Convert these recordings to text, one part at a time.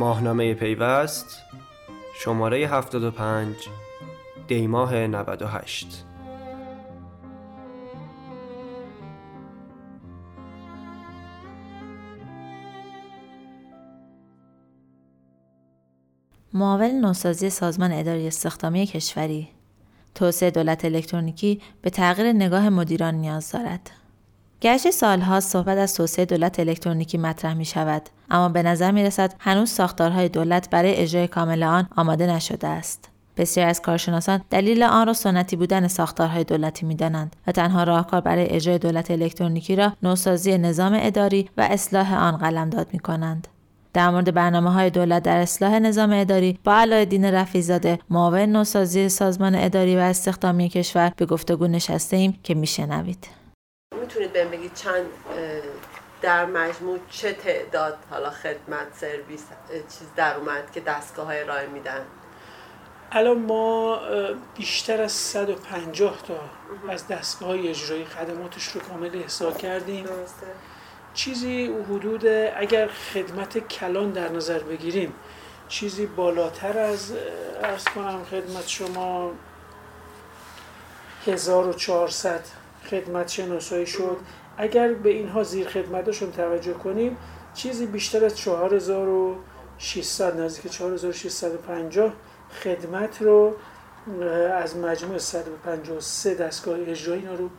ماهنامه پیوست شماره 75 دیماه 98 معاون نوسازی سازمان اداری استخدامی کشوری توسعه دولت الکترونیکی به تغییر نگاه مدیران نیاز دارد. گشت سالها صحبت از توسعه دولت الکترونیکی مطرح می شود اما به نظر می رسد هنوز ساختارهای دولت برای اجرای کامل آن آماده نشده است. بسیار از کارشناسان دلیل آن را سنتی بودن ساختارهای دولتی می دانند و تنها راهکار برای اجرای دولت الکترونیکی را نوسازی نظام اداری و اصلاح آن قلمداد می کنند. در مورد برنامه های دولت در اصلاح نظام اداری با علایالدین رفیزاده معاون نوسازی سازمان اداری و استخدامی کشور به گفتگو نشسته ایم که میشنوید می‌تونید بهم بگید چند در مجموع چه تعداد حالا خدمت سرویس چیز در اومد که دستگاه های ارائه میدن؟ الان ما بیشتر از 150 تا از دستگاه های اجرایی خدماتش رو کامل احضار کردیم. درسته. چیزی حدود اگر خدمت کلان در نظر بگیریم چیزی بالاتر از ارز کنم خدمت شما 1400 خدمت شناسایی شد. اگر به اینها زیر خدمتشون توجه کنیم چیزی بیشتر از 4600 نزدیک 4650 خدمت رو از مجموع 153 دستگاه اجرایی رو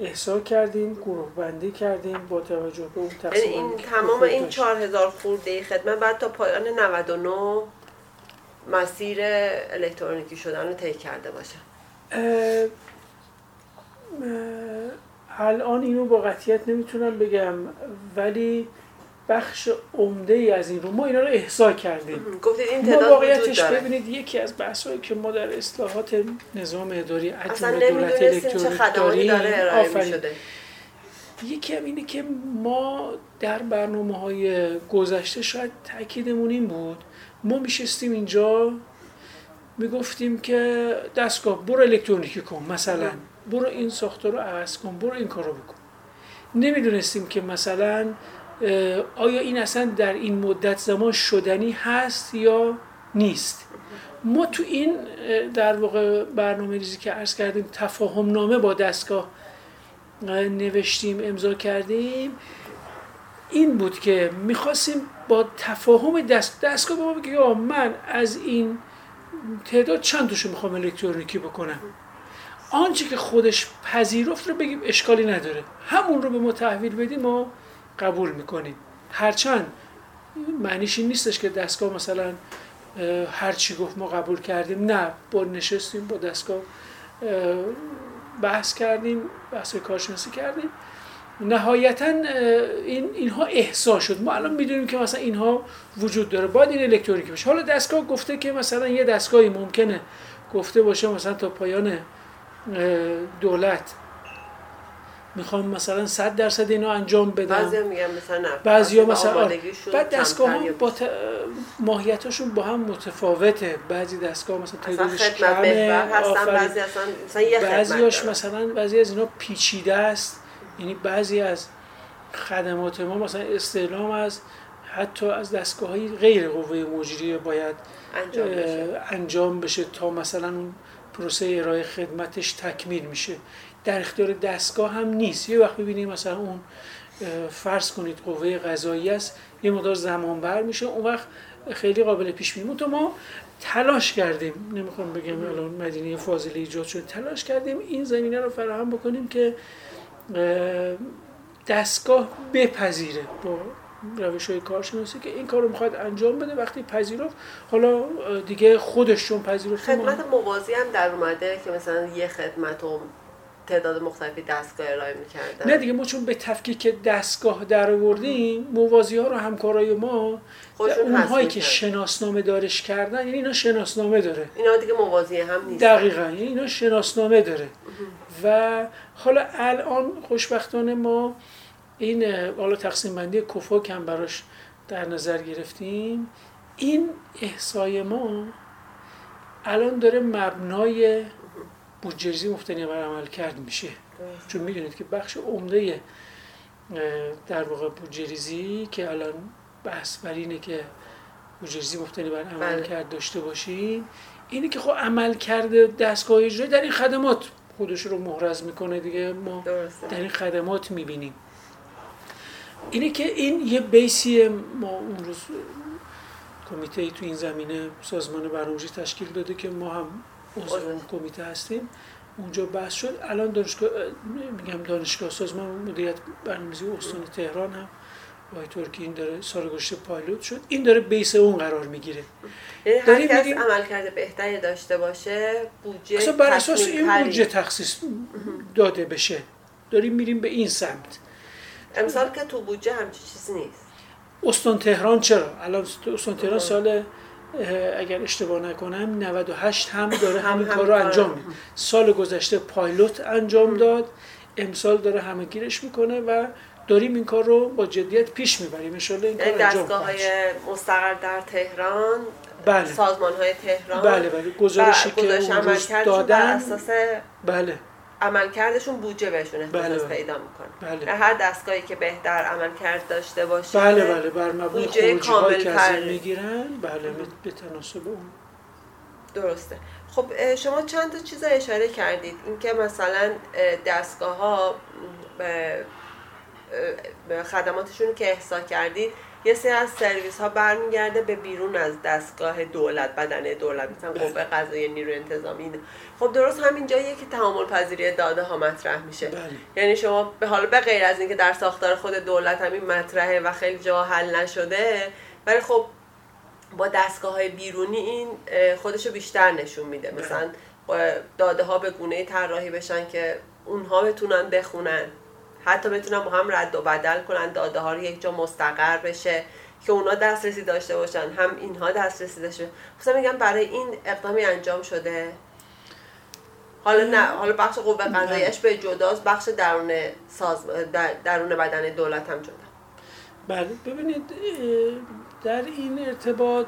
احسا کردیم گروه بندی کردیم با توجه به اون یعنی این تمام این 4000 خورده خدمت بعد تا پایان 99 مسیر الکترونیکی شدن رو طی کرده باشه. الان اینو با قطیت نمی‌تونم بگم ولی بخش عمده ای از این رو ما اینا رو احضا کردیم. گفتید این ما تعداد واقعیتش داره. ببینید یکی از بحثایی که ما در اصلاحات نظام اداری اصلا دولت الکترونیک داره داریم. ارائه آفرین. می‌شده یکی هم اینه که ما در برنامه های گذشته شاید تاکیدمون این بود ما میشستیم اینجا می‌گفتیم که دستگاه برو الکترونیکی کن مثلا. برو این ساختار رو عوض کن برو این کار رو بکن. نمی‌دونستیم که مثلا آیا این اصلا در این مدت زمان شدنی هست یا نیست؟ ما تو این در واقع برنامه ریزی که عرض کردیم تفاهم نامه با دستگاه نوشتیم امضا کردیم. این بود که می‌خواستیم با تفاهم دست دستگاه به ما بگه من از این تعداد چند توشو می‌خوام الکترونیکی بکنم؟ آنچه که خودش پذیرفت رو بگیم اشکالی نداره. همون رو به ما تحویل بدیم ما قبول می‌کنیم. هرچند معنیش این نیستش که دستگاه مثلا هر چی گفت ما قبول کردیم. نه با نشستیم با دستگاه اه، بحث کردیم بحث کارشناسی کردیم. نهایتا این اینها احسا شد. ما الان می‌دونیم که مثلا اینها وجود داره. باید این الکترونیکی باشه. حالا دستگاه گفته که مثلا یه دستگاهی ممکنه گفته باشه مثلا تا پایان دولت می‌خوام مثلا 100 درصد اینو انجام بدم بعضی میگن مثلا نه وقتی مثلا آره. بعد دستگاه یا با ت... ماهیتاشون با هم متفاوته بعضی دستگاه مثلا تعدادش کمه هستن. بعضی اصلا مثلا یه بعضیاش. مثلا بعضی از اینا پیچیده است یعنی بعضی از خدمات ما مثلا استعلام از حتی از دستگاه های غیر قوه مجریه باید انجام بشه انجام بشه تا مثلا اون پروسه ارائه خدمتش تکمیل میشه. در اختیار دستگاه هم نیست. یه وقت ببینیم مثلا اون فرض کنید قوه قضایی است یه مقدار زمان بر میشه اون وقت خیلی قابل پیش بینی. تو ما تلاش کردیم نمی‌خوام بگم الان مدینه فاضله ایجاد شد تلاش کردیم این زمینه رو فراهم بکنیم که اه، دستگاه بپذیره. با روش های کارشناسی که این کار رو می‌خواد انجام بده وقتی پذیرفت حالا دیگه خودش چون پذیرفت خدمت موازی هم در اومده که مثلا یه خدمت و تعداد مختلفی دستگاه ارائه می‌کردن. نه دیگه ما چون به تفکیک دستگاه در آوردیم موازی ها رو همکارای ما اونهایی که. شناسنامه دارش کردن یعنی اینا شناسنامه داره. اینا دیگه موازی هم نیست. دقیقا یعنی اینا شناسنامه داره. و حالا الان خوشبختانه ما این حالا تقسیم بندی کفاک هم براش در نظر گرفتیم. این احصای ما الان داره مبنای بودجه‌ریزی مفتنی بر عمل کرد میشه. چون می‌دونید که بخش عمده در واقع بودجه‌ریزی که الان بحث بر اینه که بودجه مبتنی بر بله. عمل کرد داشته باشین اینه که خب عمل کرده دستگاه اجرایی در این خدمات خودش رو محرز می‌کنه دیگه. ما درسته. در این خدمات می‌بینیم. اینه که این یه بیسی ما اون روز کمیته ای تو این زمینه سازمان برنامه‌ریزی تشکیل داده که ما هم عضو. اون کمیته هستیم. اونجا بحث شد. الان دانشگاه میگم دانشگاه سازمان مدیریت برنامه‌ریزی استان تهران هم. آقای ترکی این داره سال گذشته پایلوت شد. این داره بیس اون قرار می‌گیره. هر کس عمل کرده بهتری داشته باشه بودجه اصلا بر اساس این. بودجه تخصیص داده بشه. داریم میریم به این سمت. امسال که تو بودجه همچی چیزی نیست. استان تهران چرا؟ الان استان تهران سال اگر اشتباه نکنم 98 هم داره هم- همین هم کار رو انجام میده. سال گذشته پایلوت انجام داد. امسال داره همه گیرش می‌کنه و داریم این کار رو با جدیت پیش می‌بریم. ان این کار یعنی انجام دستگاه های. مستقر در تهران بله. سازمان های تهران بله بله. گزارشی که اون روز عملکردشون بر دادن. اساس بله. عملکردشون بودجه بهشون اختصاص بله، بله. پیدا می‌کنه. بله. هر دستگاهی که بهتر عملکرد داشته باشه بله بله بر مبنای بودجه هایی که می‌گیرن بله به تناسب اون. درسته. خب شما چند تا چیز اشاره کردید. اینکه مثلا دستگاه ها خدماتشون که احسا کردید یه سری از سرویس ها برمیگرده به بیرون از دستگاه دولت بدن دولت مثلا بله. قوه قضاییه نیروی انتظامی. خب درست همین جاییه که تعامل پذیری داده ها مطرح میشه بله یعنی شما به حال به غیر از اینکه در ساختار خود دولت همین مطرحه و خیلی جا حل نشده ولی خب با دستگاه های بیرونی این خودشو بیشتر نشون میده بله. مثلا داده ها به گونه طراحی بشن که اونها بتونن بخونن حتی بتونن با هم رد و بدل کنن داده ها رو یک جا مستقر بشه که اونا دسترسی داشته باشن هم اینها دسترسی داشته باشن. مثلا میگم برای این اقدامی انجام شده. حالا نه حالا بخش قوه قضاییش به جداست بخش درون ساز در- درون بدن دولت هم جدا بله ببینید در این ارتباط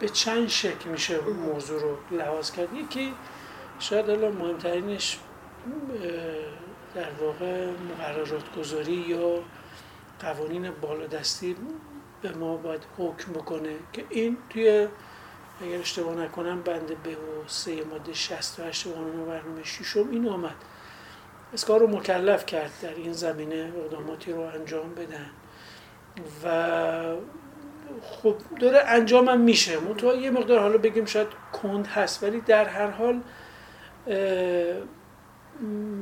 به چند شکل میشه موضوع رو لحاظ کرد. یکی شاید الان مهمترینش در واقع مقررات گذاری یا قوانین بالادستی به ما باید حکم بکنه که این توی اگر اشتباه نکنم بند به و سه ماده 68 قانون برنامه ششم این آمد. از کار رو مکلف کرد در این زمینه اقداماتی رو انجام بدن. و خب داره انجام هم میشه. منتها یه مقدار حالا بگیم شاید کند هست ولی در هر حال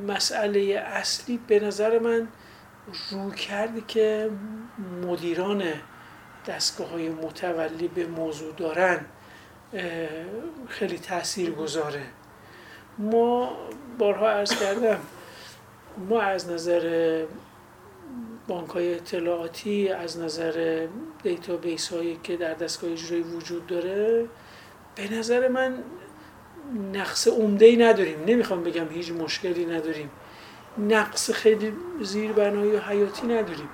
مسئله اصلی به نظر من رو کردی که مدیران دستگاه های متولی به موضوع دارن خیلی تأثیر گذاره ما بارها عرض کردم ما از نظر بانک های اطلاعاتی از نظر دیتابیس هایی که در دستگاه اجرایی وجود داره به نظر من نقص عمده ای نداریم. نمی‌خوام بگم هیچ مشکلی نداریم. نقص خیلی زیربنایی و حیاتی نداریم.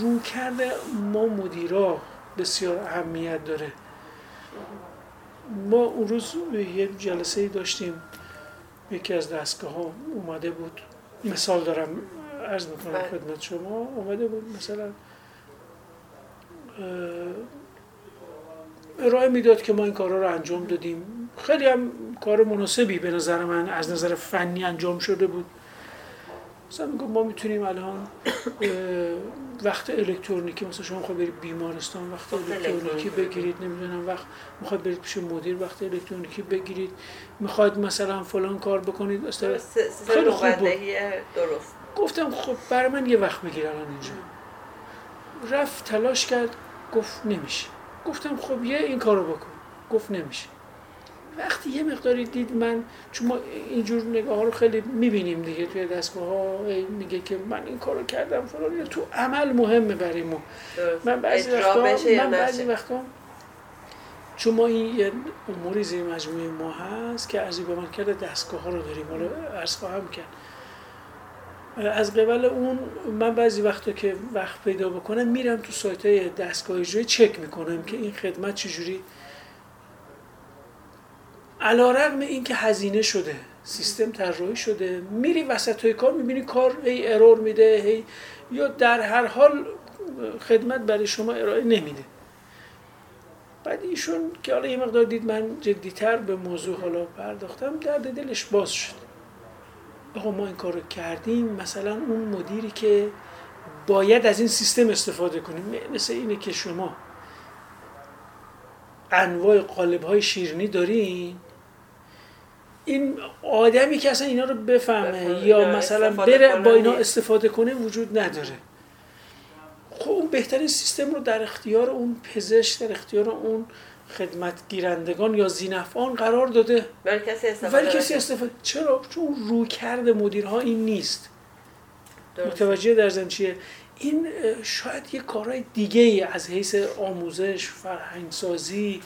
رو کرده ما مدیرا بسیار اهمیت داره. ما اون روز یه جلسه ای داشتیم. یکی از دستگاه ها اومده بود. مثال دارم عرض می‌کنم بله. خدمت شما. اومده بود مثلا ارائه می‌داد که ما این کارا رو انجام دادیم. خیلی هم کار مناسبی به نظر من از نظر فنی انجام شده بود. مثلا میگم ما می‌تونیم الان وقت الکترونیکی مثلا شما می‌خواید برید بیمارستان وقت الکترونیکی بگیرید نمی‌دونم وقت می‌خواید برید پیش مدیر وقت الکترونیکی بگیرید. می‌خواید مثلا فلان کار بکنید اصلا خیلی خوب بود. درست. گفتم خب برای من یه وقت بگیر الان اینجا. رفت تلاش کرد گفت نمیشه. گفتم خب یه این کارو بکن. گفت نمیشه. وقتی یه مقداری دید من چون ما اینجور نگاه ها رو خیلی می‌بینیم دیگه توی دستگاه ها میگه که من این کارو کردم فلان. یا تو عمل مهمه برای ما. من بعضی وقتا من بعضی وقتا چون ما این یه اموری زیر مجموعه ما هست که از به من کرده دستگاه ها رو داریم. حالا عرض خواهم کرد. از قبل اون من بعضی وقتا که وقت پیدا بکنم میرم تو سایت های دستگاه اجرایی چک می‌کنم که این خدمت چجوری. علا رقم این که هزینه شده سیستم طراحی شده میری وسط های کار می‌بینی کار هی ارور میده هی یا در هر حال خدمت برای شما ارائه نمیده. بعد ایشون که حالا یه مقدار دید من جدیتر به موضوع حالا پرداختم درد دلش باز شد. آقا ما این کار رو کردیم مثلا اون مدیری که باید از این سیستم استفاده کنیم مثل اینه که شما انواع قالب های شیرینی دارین این آدمی که اصلا اینا رو بفهمه یا مثلا بره با اینا استفاده کنه وجود نداره. خب اون بهترین سیستم رو در اختیار اون پزشک در اختیار اون خدمت گیرندگان یا زینفان قرار داده. ولی کسی استفاده ولی کسی استفاده چرا؟ چون رو کرد مدیرها این نیست. متوجه در زن چیه؟ این شاید یه کارهای دیگه ای از حیث آموزش فرهنگ سازی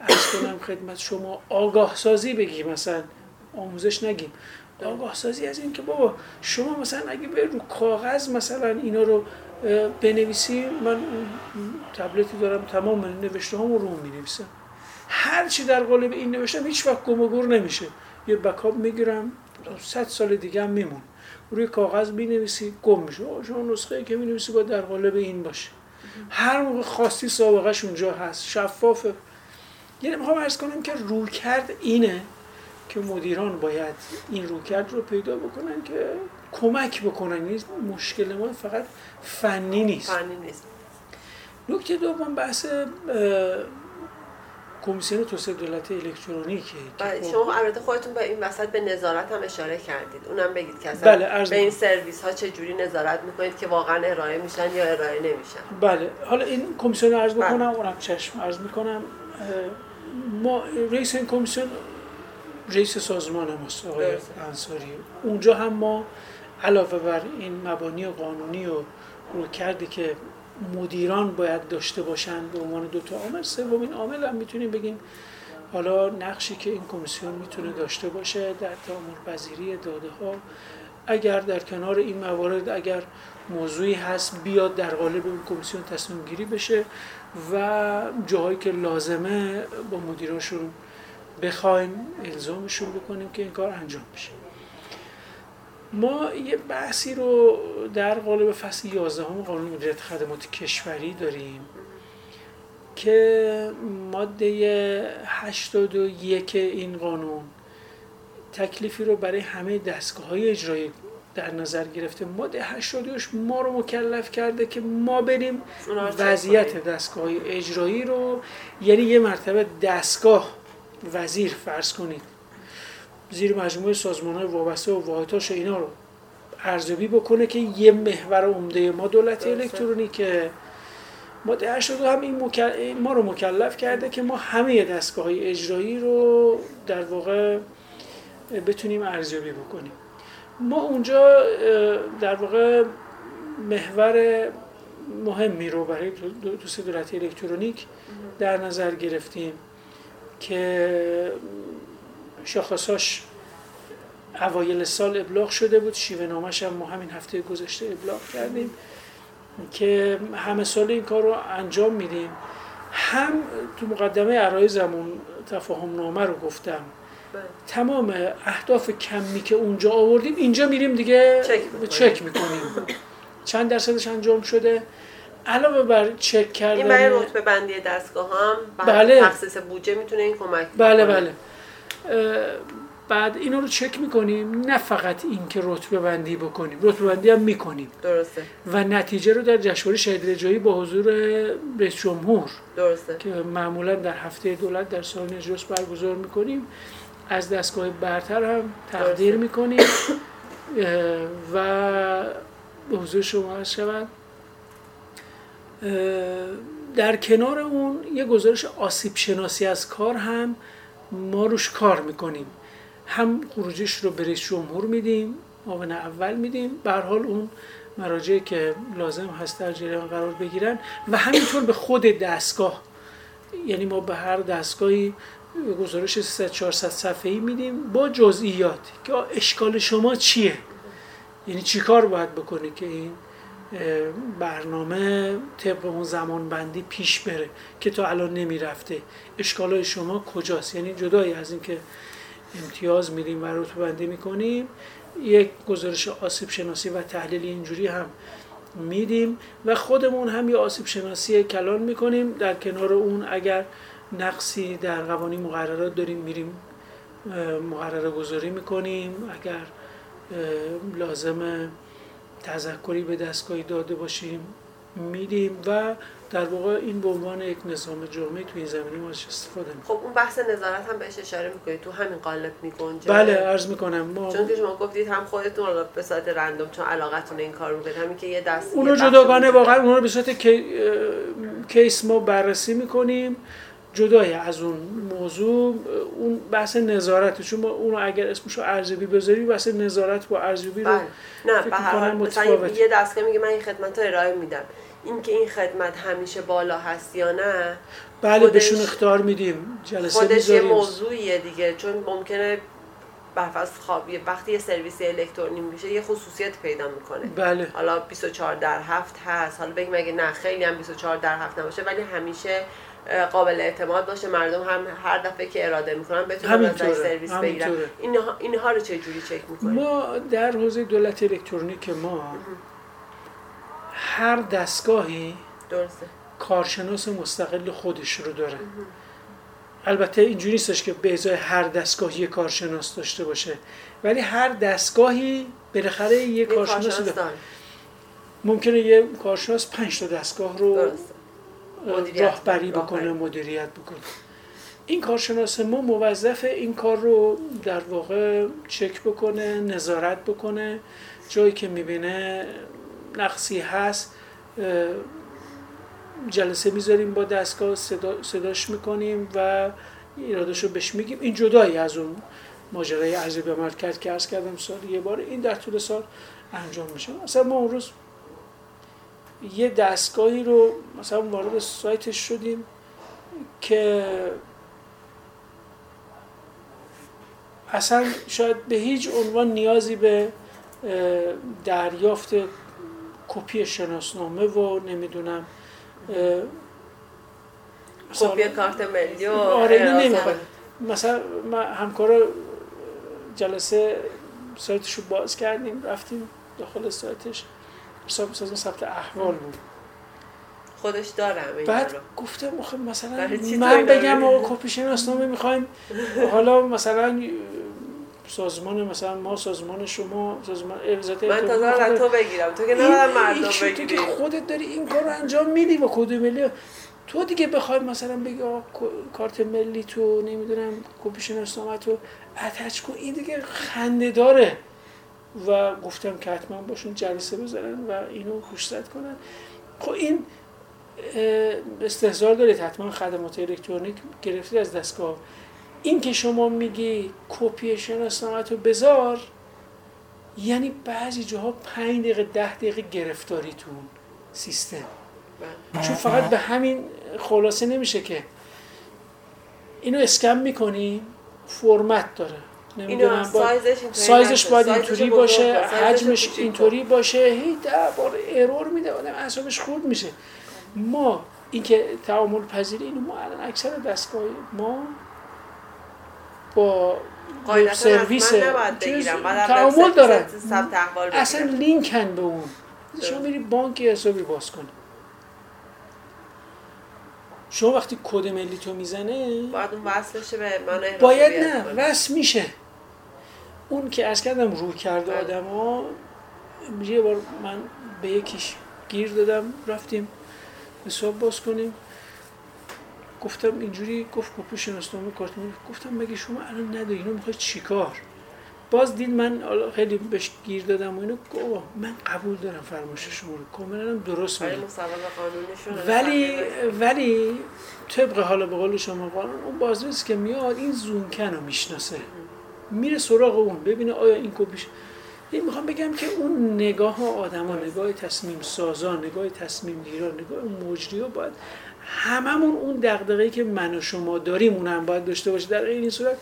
از کنم خدمت شما آگاه سازی بگیم مثلا. آموزش نگیم. آگاه سازی از این که بابا شما مثلا اگه به رو کاغذ مثلا اینا رو بنویسی من تبلتی دارم تمام نوشته هم رو می نویسم هر چی در قالب این نوشتم هیچ وقت گم و گور نمیشه. یه بکاپ می‌گیرم صد سال دیگه هم میمون روی کاغذ می نویسی گم میشه. شما نسخه که می نویسی با در قالب این باشه. هر موقع خواستی سابقش اونجا هست. شفافه. یعنی می‌خوام ارز کنم که روکرد اینه که مدیران باید این روکرد رو پیدا بکنن که کمک بکنن. این مشکل ما فقط فنی نیست. فنی نیست. نکته دوم بحث کمیسیون توسعه دولت الکترونیکه بله شما البته خودتون به این وسط به نظارت هم اشاره کردید. اونم بگید که اصلا بله به این سرویس ها چه جوری نظارت می‌کنید که واقعا ارائه میشن یا ارائه نمیشن؟ بله حالا این کمیسیون عرض بکنم بله. اونم چشم عرض می‌کنم. ما رئیس این کمیسیون رئیس سازمان ماست آقای انصاری. اونجا هم ما علاوه بر این مبانی قانونی و رو کردی که مدیران باید داشته باشند به عنوان دو تا عامل سومین عامل هم می‌تونیم بگیم حالا نقشی که این کمیسیون می‌تونه داشته باشه در تعامل پذیری داده ها اگر در کنار این موارد اگر موضوعی هست بیاد در قالب این کمیسیون تصمیم گیری بشه و جاهایی که لازمه با مدیراشون بخوایم الزامشون بکنیم که این کار انجام بشه. ما یه بحثی رو در قالب فصل 11 هم قانون مدیریت خدمات کشوری داریم که ماده 81 این قانون تکلیفی رو برای همه دستگاه های اجرایی در نظر گرفته. ماده 82 ما رو مکلف کرده که ما بریم وضعیت دستگاه های اجرایی رو یعنی یه مرتبه دستگاه وزیر فرض کنید زیر مجموعه سازمان های وابسته و واحدهاش اینا رو ارزیابی بکنه که یه محور عمده ما دولت الکترونیکه. ماده 82 هم این ما رو مکلف کرده که ما همه دستگاه های اجرایی رو در واقع بتونیم ارزیابی بکنیم. ما اونجا در واقع محور مهمی رو برای دوست دولت الکترونیک در نظر گرفتیم که شاخصاش اوایل سال ابلاغ شده بود. شیوه نامش هم ما همین هفته گذشته ابلاغ کردیم که همه سال این کار رو انجام میدیم. هم تو مقدمه عرایزمون تفاهم نامه رو گفتم. تمام اهداف کمی که اونجا آوردیم اینجا میریم دیگه چک می‌کنیم. چند درصدش انجام شده. علاوه بر چک کردن این برای رتبه بندی دستگاه هم بله. تخصیص بودجه می‌تونه این کمک بله بله. بعد اینا رو چک می‌کنیم. نه فقط این که رتبه بندی بکنیم رتبه بندی هم می‌کنیم. درسته. و نتیجه رو در جشنواره شهید رجایی با حضور رئیس جمهور درسته. که معمولا در هفته دولت در سال نجرس برگزار می‌کنیم. از دستگاه برتر هم تقدیر می‌کنیم. و به حضور شما هست شود در کنار اون یه گزارش آسیب شناسی از کار هم ما روش کار می‌کنیم. هم خروجش رو به رئیس جمهور میدیم معاون اول میدیم. به حال اون مراجعی که لازم هست در جریان قرار بگیرن و همینطور به خود دستگاه. یعنی ما به هر دستگاهی گزارش 300 400 صفحه‌ای میدیم با جزئیات که اشکال شما چیه؟ یعنی چیکار باید بکنی که این برنامه طبق اون زمان بندی پیش بره که تا الان نمی‌رفته. اشکالای شما کجاست؟ یعنی جدایی از اینکه امتیاز میدیم و رتبه بندی می‌کنیم یک گزارش آسیب شناسی و تحلیلی اینجوری هم میدیم و خودمون هم یه آسیب شناسی کلان می‌کنیم. در کنار اون اگر نقصی در قوانین مقررات داریم میریم مقرره گذاری می‌کنیم. اگر لازم تذکری به دستگاهی داده باشیم میدیم و در واقع این به عنوان یک نظام جامعه تو این زمینه ما استفاده می‌کنیم. خب اون بحث نظارت هم بهش اشاره می‌کنید تو همین قالب میگنجه. بله عرض می‌کنم ما چون که شما گفتید هم خودتون رو به صورت رندوم چون علاقتون این کار می‌کنید همین که یه دست اون رو جداگانه واقعا اون رو به صورت کیس ما بررسی می‌کنیم. جدای از اون موضوع اون بحث نظارت چون ما اون اگر اسمش رو ارزیابی بذاری بحث نظارت با ارزیابی رو بله. نه به هر مثلا یه دستگاه میگه من این خدمت رو ارائه میدم. اینکه این خدمت همیشه بالا هست یا نه بله بهشون اختار میدیم. جلسه خودش یه موضوعیه دیگه. چون ممکنه برفض خوابی وقتی یه سرویس الکترونی میشه یه خصوصیت پیدا می‌کنه. بله. حالا 24 در هفت هست. حالا بگیم اگه نه خیلی هم 24 در هفت نباشه ولی همیشه قابل اعتماد باشه. مردم هم هر دفعه که اراده می‌کنن بتونن ازش سرویس بگیرن. اینها اینها رو چه جوری چک می‌کنیم ما در حوزه دولت الکترونیک ما هر دستگاهی درسته. کارشناس مستقل خودش رو داره. البته اینجوری نیستش که به ازای هر دستگاهی کارشناس داشته باشه ولی هر دستگاهی بالاخره یه کارشناس داره. ممکنه یه کارشناس پنج تا دستگاه رو درسته. راهبری بکنه. مدیریت بکنه. این کارشناس ما موظف این کار رو در واقع چک بکنه نظارت بکنه. جایی که می‌بینه نقصی هست جلسه می‌ذاریم با دستگاه صدا، صداش می‌کنیم و ایرادش رو بهش میگیم. این جدایی از اون ماجرای ارزی به کرد که ارز کردم سال یه بار این در طول سال انجام میشه. مثلا ما اون روز یه دستگاهی رو مثلا وارد سایتش شدیم که اصلا شاید به هیچ عنوان نیازی به دریافت کپی شناسنامه و نمی‌دونم کپی کارت ملی و آره نمی‌خواد مثلا ما همکارا جلسه سایتش رو باز کردیم رفتیم داخل سایتش. حساب سازمان ثبت احوال بود. خودش داره بعد گفتم آخه مثلا من بگم آقا کپی شناسنامه می‌خوایم حالا مثلا سازمان مثلا ما سازمان شما سازمان الزات من تا تو بگیرم. تو که نه مردم بگیری تو که خودت داری این کار رو انجام میدی با کد ملی. تو دیگه بخوای مثلا بگی آقا کارت ملی تو نمی‌دونم کپی شناسنامه تو اتچ کن. این دیگه خنده داره. و گفتم که حتما باشون جلسه بذارن و اینو گوشزد کنن. خب این استحضار دارید حتما خدمات الکترونیک گرفتید از دستگاه. این که شما میگی کپی شناسنامه رو بذار یعنی بعضی جاها پنج دقیقه ده دقیقه گرفتاری تو سیستم. بله. چون فقط به همین خلاصه نمیشه که. اینو اسکم می‌کنی فرمت داره. نمی‌دونم سایزش, سایزش باید اینطوری باشه حجمش اینطوری باشه هی ده بار ارور میده آدم اعصابش خورد میشه. ما اینکه تعامل پذیری اینو ما الان اکثر دستگاه ما با سرویس تعامل دارن. اصلا لینکن به اون. شما میری بانک حسابی باز کنی شما وقتی کد ملی تو می‌زنه باید اون وصل به من باید نه وصل میشه. اون که از کردم رو کرده بله. آدم ها یه بار من به یکیش گیر دادم رفتیم حساب باز کنیم. گفتم اینجوری گفت کپی شناسنامه کارت گفتم مگه شما الان نداری؟ اینو می‌خوای چیکار باز دید من خیلی بهش گیر دادم و اینو گفت من قبول دارم فرمایش شما رو. کاملا درست ولی ولی ولی طبق حالا به قول شما قانون اون بازرسی که میاد این زونکن رو می‌شناسه. میره سراغ اون ببینه آیا این کپیش این می‌خوام بگم که اون نگاه آدم ها نگاه تصمیم سازان نگاه تصمیم گیران نگاه مجری ها باید هممون اون دغدغه‌ای که من و شما داریم اون هم باید داشته باشه. در این صورت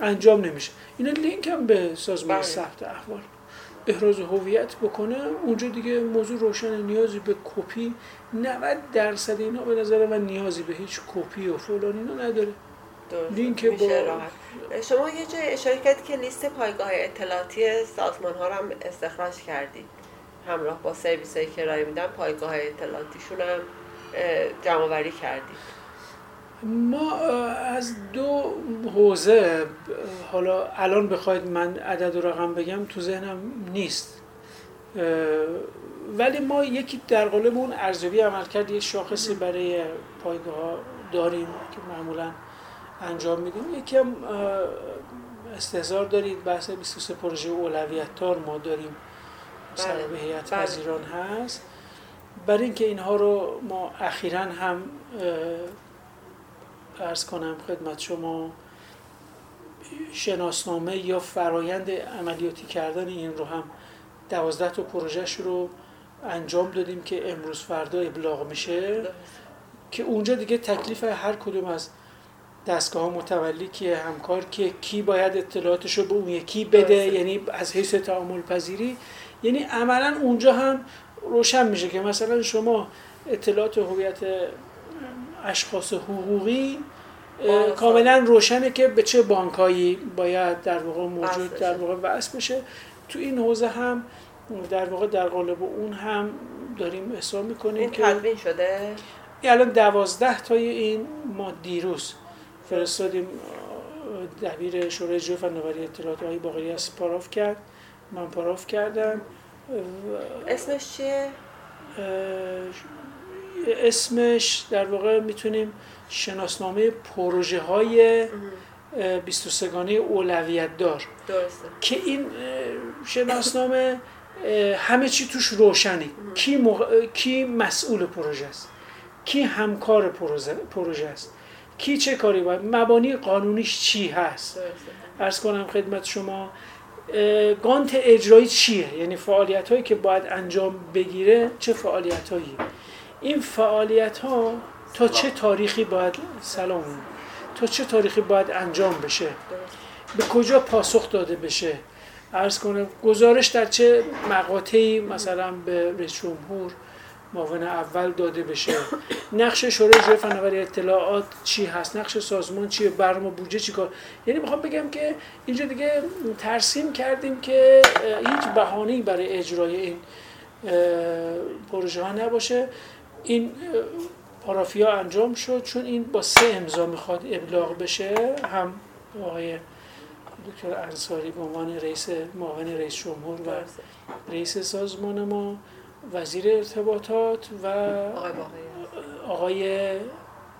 انجام نمیشه. اینا لینک هم به سازمان بله. ثبت احوال احراز هویت بکنه. اونجا دیگه موضوع روشن نیازی به کپی 90 درصد اینا به نظر من نیازی به هیچ کپی و فلان اینا نداره. لینک با شما یه جای اشاره کردید که لیست پایگاه اطلاعاتی سازمان ها رو هم استخراج کردید. همراه با سرویس هایی که رای میدن پایگاه اطلاعاتیشون هم جمع وری کردید. ما از دو حوزه حالا الان بخواید من عدد و رقم بگم تو ذهنم نیست. ولی ما یکی در قالب اون ارزیابی عملکرد یک شاخصی برای پایگاه داریم که معمولا انجام میدیم. یکی هم استهزار دارید بحث 23 پروژه اولویت تار ما داریم. سر به هیئت بله. وزیران هست. برای اینکه اینها رو ما اخیرا هم ارز کنم خدمت شما شناسنامه یا فرایند عملیاتی کردن این رو هم دوازده تا پروژهش رو انجام دادیم که امروز فردا ابلاغ میشه. که اونجا دیگه تکلیف هر کدوم از دستگاه متولی که همکار که کی باید اطلاعاتش رو به اون یکی بده یعنی از حیث تعامل پذیری یعنی عملا اونجا هم روشن میشه که مثلا شما اطلاعات هویت اشخاص حقوقی کاملا روشنه که به چه بانکایی باید در واقع موجود در واقع وصل بشه. تو این حوزه هم در واقع در قالب اون هم داریم احسان می‌کنیم این که شده؟ الان دوازده تای این ما دیروز فرستادیم دبیر شورای جو فناوری اطلاعات آقای باقری از پاراف کرد. من پاراف کردم. اسمش چیه؟ اسمش در واقع می‌تونیم شناسنامه پروژه های 23 گانه اولویت دار درسته. که این شناسنامه همه چی توش روشنه. کی, کی مسئول پروژه است؟ کی همکار پروژه است؟ کی چه کاری باید؟ مبانی قانونیش چی هست؟ ارز کنم خدمت شما گانت اجرایی چیه؟ یعنی فعالیت هایی که باید انجام بگیره چه فعالیت هایی این فعالیت ها تا چه تاریخی باید سلام؟ تا چه تاریخی باید انجام بشه؟ به کجا پاسخ داده بشه؟ ارز کنم گزارش در چه مقاطعی مثلا به رئیس جمهور معاون اول داده بشه. نقش شورای اجرای فناوری اطلاعات چی هست؟ نقش سازمان چیه؟ برنامه بودجه چیکار یعنی می‌خوام بگم که اینجا دیگه ترسیم کردیم که هیچ بهانه‌ای برای اجرای این پروژه ها نباشه. این پارافیا انجام شد چون این با سه امضا می‌خواد ابلاغ بشه. هم آقای دکتر انصاری به عنوان رئیس معاون رئیس جمهور و رئیس سازمان ما. وزیر ارتباطات و آقای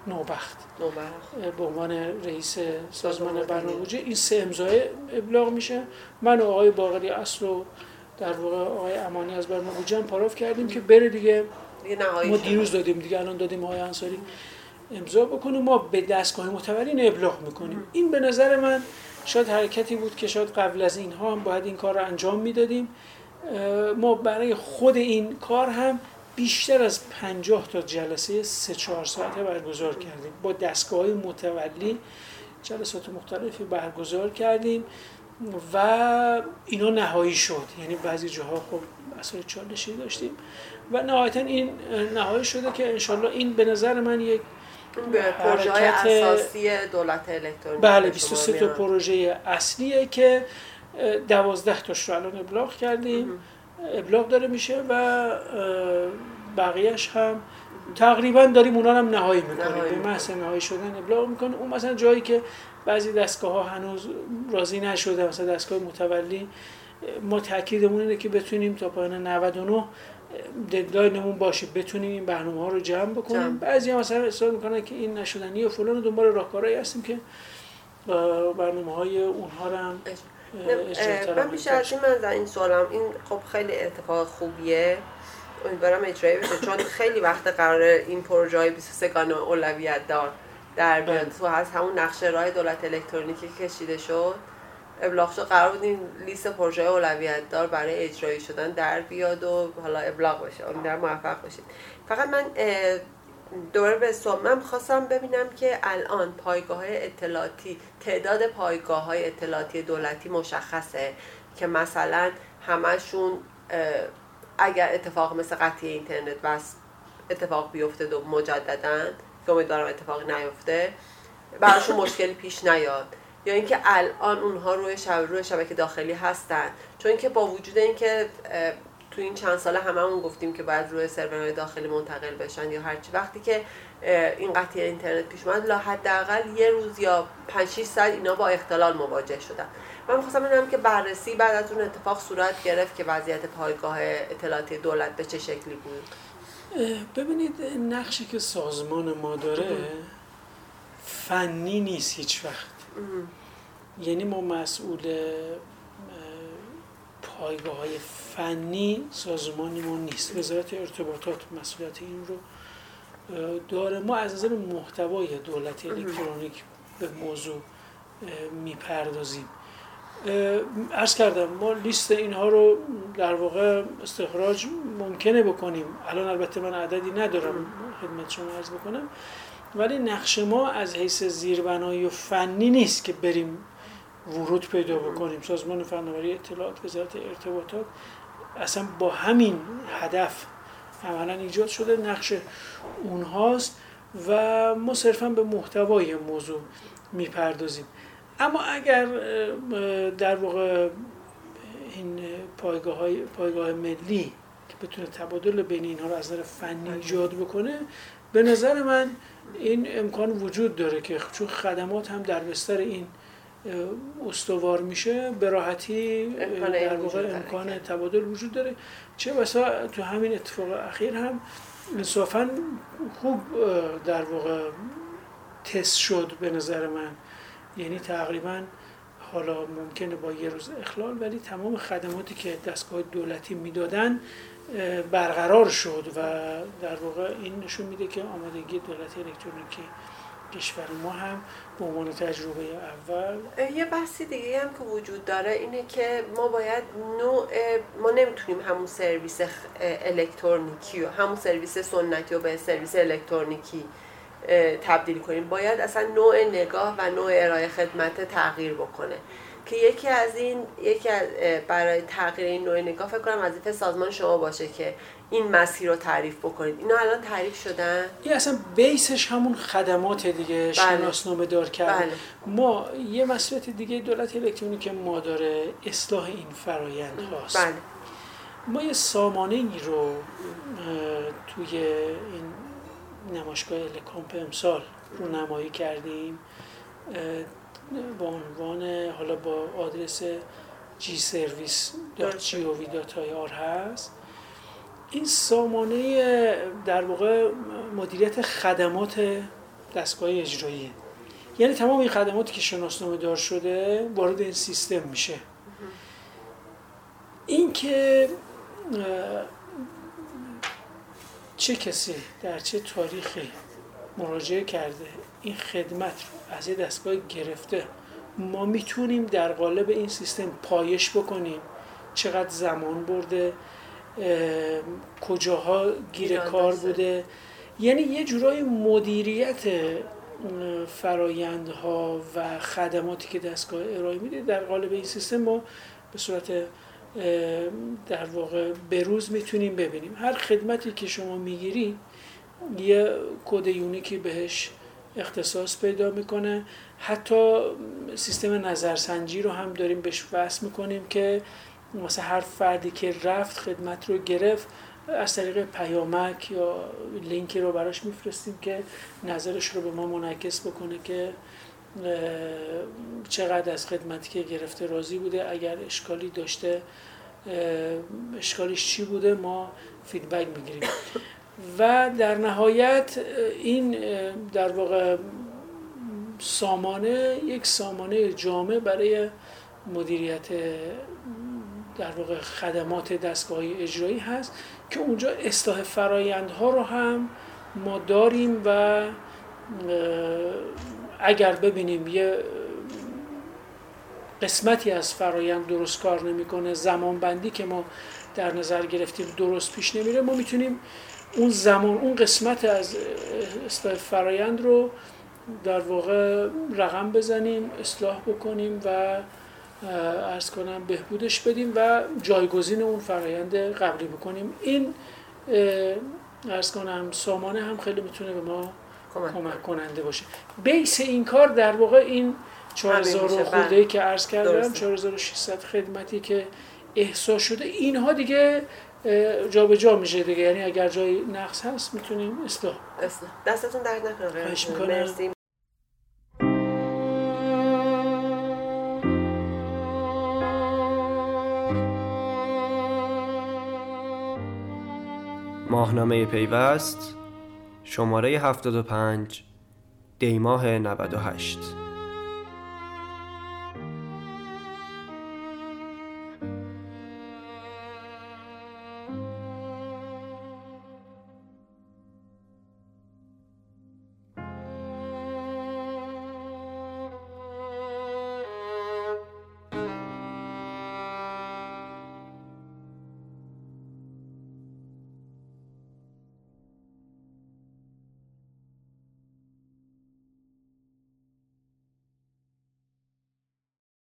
نوبخت. به عنوان رئیس سازمان برنامه‌ریزی این سه امضای ابلاغ میشه. من و آقای باقری اصل و در واقع آقای امانی از برنامه‌ریزی هم پاراف کردیم که بره دیگه. ما دیروز دادیم دیگه الان دادیم آقای انصاری امضا بکنیم ما به دستگاه متولین ابلاغ می‌کنیم. این به نظر من شاید حرکتی بود که شاید قبل از اینها هم باید این کار رو انجام می‌دادیم. ما برای خود این کار هم بیشتر از 50 تا جلسه 3 4 ساعته برگزار کردیم. با دستگاه های متولی جلسات مختلفی برگزار کردیم و اینا نهایی شد. یعنی بعضی جاها خب اصلا چالشی داشتیم و نهایتا این نهایی شده که انشالله این به نظر من یک پروژه اساسی دولت الکترونیک بله 23 تا پروژه اصلیه که دوازده تاش رو الان ابلاغ کردیم. ابلاغ داره میشه و بقیهش هم تقریبا داریم اونا هم نهایی می‌کنیم. به محض نهایی شدن ابلاغ می‌کنیم. اون مثلا جایی که بعضی دستگاه ها هنوز راضی نشده مثلا دستگاه متولی ما تاکیدمون اینه که بتونیم تا پایان 99 ددلاینمون باشه. بتونیم این برنامه ها رو جمع بکنیم. بعضی هم مثلا اصرار می‌کنن که این نشدنی و فلان دنبال راهکارهایی هستیم که برنامه های اونها رو هم من بیشتر از این من این سوالم این خب خیلی اتفاق خوبیه. امیدوارم اجرایی بشه چون خیلی وقت قرار این پروژه های 23 گانه اولویت دار در بیاد بله. تو هست همون نقشه راه دولت الکترونیکی کشیده شد ابلاغ شد قرار بود این لیست پروژه اولویت دار برای اجرایی شدن در بیاد و حالا ابلاغ بشه امیدوارم موفق باشید فقط من دوباره به سوال من خواستم ببینم که الان پایگاه های اطلاعاتی تعداد پایگاه های اطلاعاتی دولتی مشخصه که مثلا همشون اگر اتفاق مثل قطعی اینترنت بس اتفاق بیفته دو مجددا که امیدوارم اتفاقی نیفته براشون مشکلی پیش نیاد. یا اینکه الان اونها روی شب روی شبکه داخلی هستن. چون اینکه با وجود اینکه تو این چند ساله هممون گفتیم که باید روی سرورهای داخلی منتقل بشن یا هرچی. وقتی که این قطعی اینترنت پیش اومد لا حداقل یه روز یا 5 6 ساعت اینا با اختلال مواجه شدن. من می‌خواستم بدونم که بررسی بعد از اون اتفاق صورت گرفت که وضعیت پایگاه اطلاعاتی دولت به چه شکلی بود؟ ببینید نقشی که سازمان ما داره فنی نیست هیچ وقت. یعنی ما مسئول پایگاه های فنی سازمانی ما نیست. وزارت ارتباطات مسئولیت این رو داره. ما از نظر محتوای دولت الکترونیک به موضوع می‌پردازیم. ارز کردم ما لیست اینها رو در واقع استخراج ممکنه بکنیم. الان البته من عددی ندارم خدمت شما ارز بکنم. ولی نقش ما از حیث زیربنایی و فنی نیست که بریم ورود پیدا بکنیم. سازمان فناوری اطلاعات وزارت ارتباطات اصلا با همین هدف عملا ایجاد شده نقش اونهاست و ما صرفا به محتوای موضوع می‌پردازیم. اما اگر در واقع این پایگاه, های، پایگاه ملی که بتونه تبادل بین اینها رو از نظر فنی ایجاد بکنه به نظر من این امکان وجود داره که چون خدمات هم در بستر این استوار میشه به راحتی در واقع امکان تبادل وجود داره. چه بسا تو همین اتفاق اخیر هم انصافا خوب در واقع تست شد به نظر من. یعنی تقریبا حالا ممکنه با یه روز اخلال ولی تمام خدماتی که دستگاه دولتی می‌دادن برقرار شد و در واقع این نشون میده که آمادگی دولتی الکترونیکی کشور ما هم به عنوان تجربه اول؟ یه بحثی دیگه هم که وجود داره اینه که ما باید نوع ما نمی‌تونیم همون سرویس الکترونیکی و همون سرویس سنتی و به سرویس الکترونیکی تبدیل کنیم. باید اصلا نوع نگاه و نوع ارائه خدمت تغییر بکنه. که یکی از این یکی از برای تغییر این نوع نگاه فکر کنم وظیفه سازمان شما باشه که این مسیر رو تعریف بکنید اینا الان تعریف شدن این اصلا بیسش همون خدمات دیگه بله. شناسنامه دار کرد بله. ما یه مسئولیت دیگه دولت الکترونیک ما داره اصلاح این فرایند هاست بله. ما یه سامانه ای رو توی این نمایشگاه الکامپ امسال رو نمایی کردیم با عنوان حالا با آدرس g service dot g هست این سامانه در واقع مدیریت خدمات دستگاه اجرایی. یعنی تمام این خدماتی که شناسنامه دار شده وارد این سیستم میشه. این که چه کسی در چه تاریخی مراجعه کرده این خدمت رو از یه دستگاه گرفته ما می‌تونیم در قالب این سیستم پایش بکنیم. چقدر زمان برده؟ کجاها گیر کار بوده. یعنی یه جورای مدیریت فرایندها و خدماتی که دستگاه ارائه میده در قالب این سیستم ما به صورت در واقع بروز می‌تونیم ببینیم. هر خدمتی که شما می‌گیری یه کد یونیکی بهش اختصاص پیدا می‌کنه. حتی سیستم نظرسنجی رو هم داریم بهش وصل می‌کنیم که مثلا هر فردی که رفت خدمت رو گرفت از طریق پیامک یا لینکی رو براش میفرستیم که نظرش رو به ما منعکس بکنه که چقدر از خدمتی که گرفته راضی بوده. اگر اشکالی داشته اشکالش چی بوده ما فیدبک می‌گیریم. و در نهایت این در واقع سامانه یک سامانه جامع برای مدیریت در واقع خدمات دستگاه اجرایی هست که اونجا اصلاح فرایندها رو هم ما داریم و اگر ببینیم یه قسمتی از فرایند درست کار نمی‌کنه زمان بندی که ما در نظر گرفتیم درست پیش نمیره ما می‌تونیم اون زمان اون قسمت از اصلاح فرایند رو در واقع رقم بزنیم اصلاح بکنیم و ارز کنم بهبودش بدیم و جایگزین اون فرایند قبلی بکنیم. این ارز کنم سامانه هم خیلی می‌تونه به ما کمک کننده باشه. بیس این کار در واقع این 4000 خورده ای که عرض کردم 4600 خدمتی که احساس شده. اینها دیگه جابجا جا میشه دیگه. یعنی اگر جای نقص هست می‌تونیم اصلاح. اصلاح. دستتون درد نکنه. مرسی. ماهنامه پیوست شماره 75 دیماه 98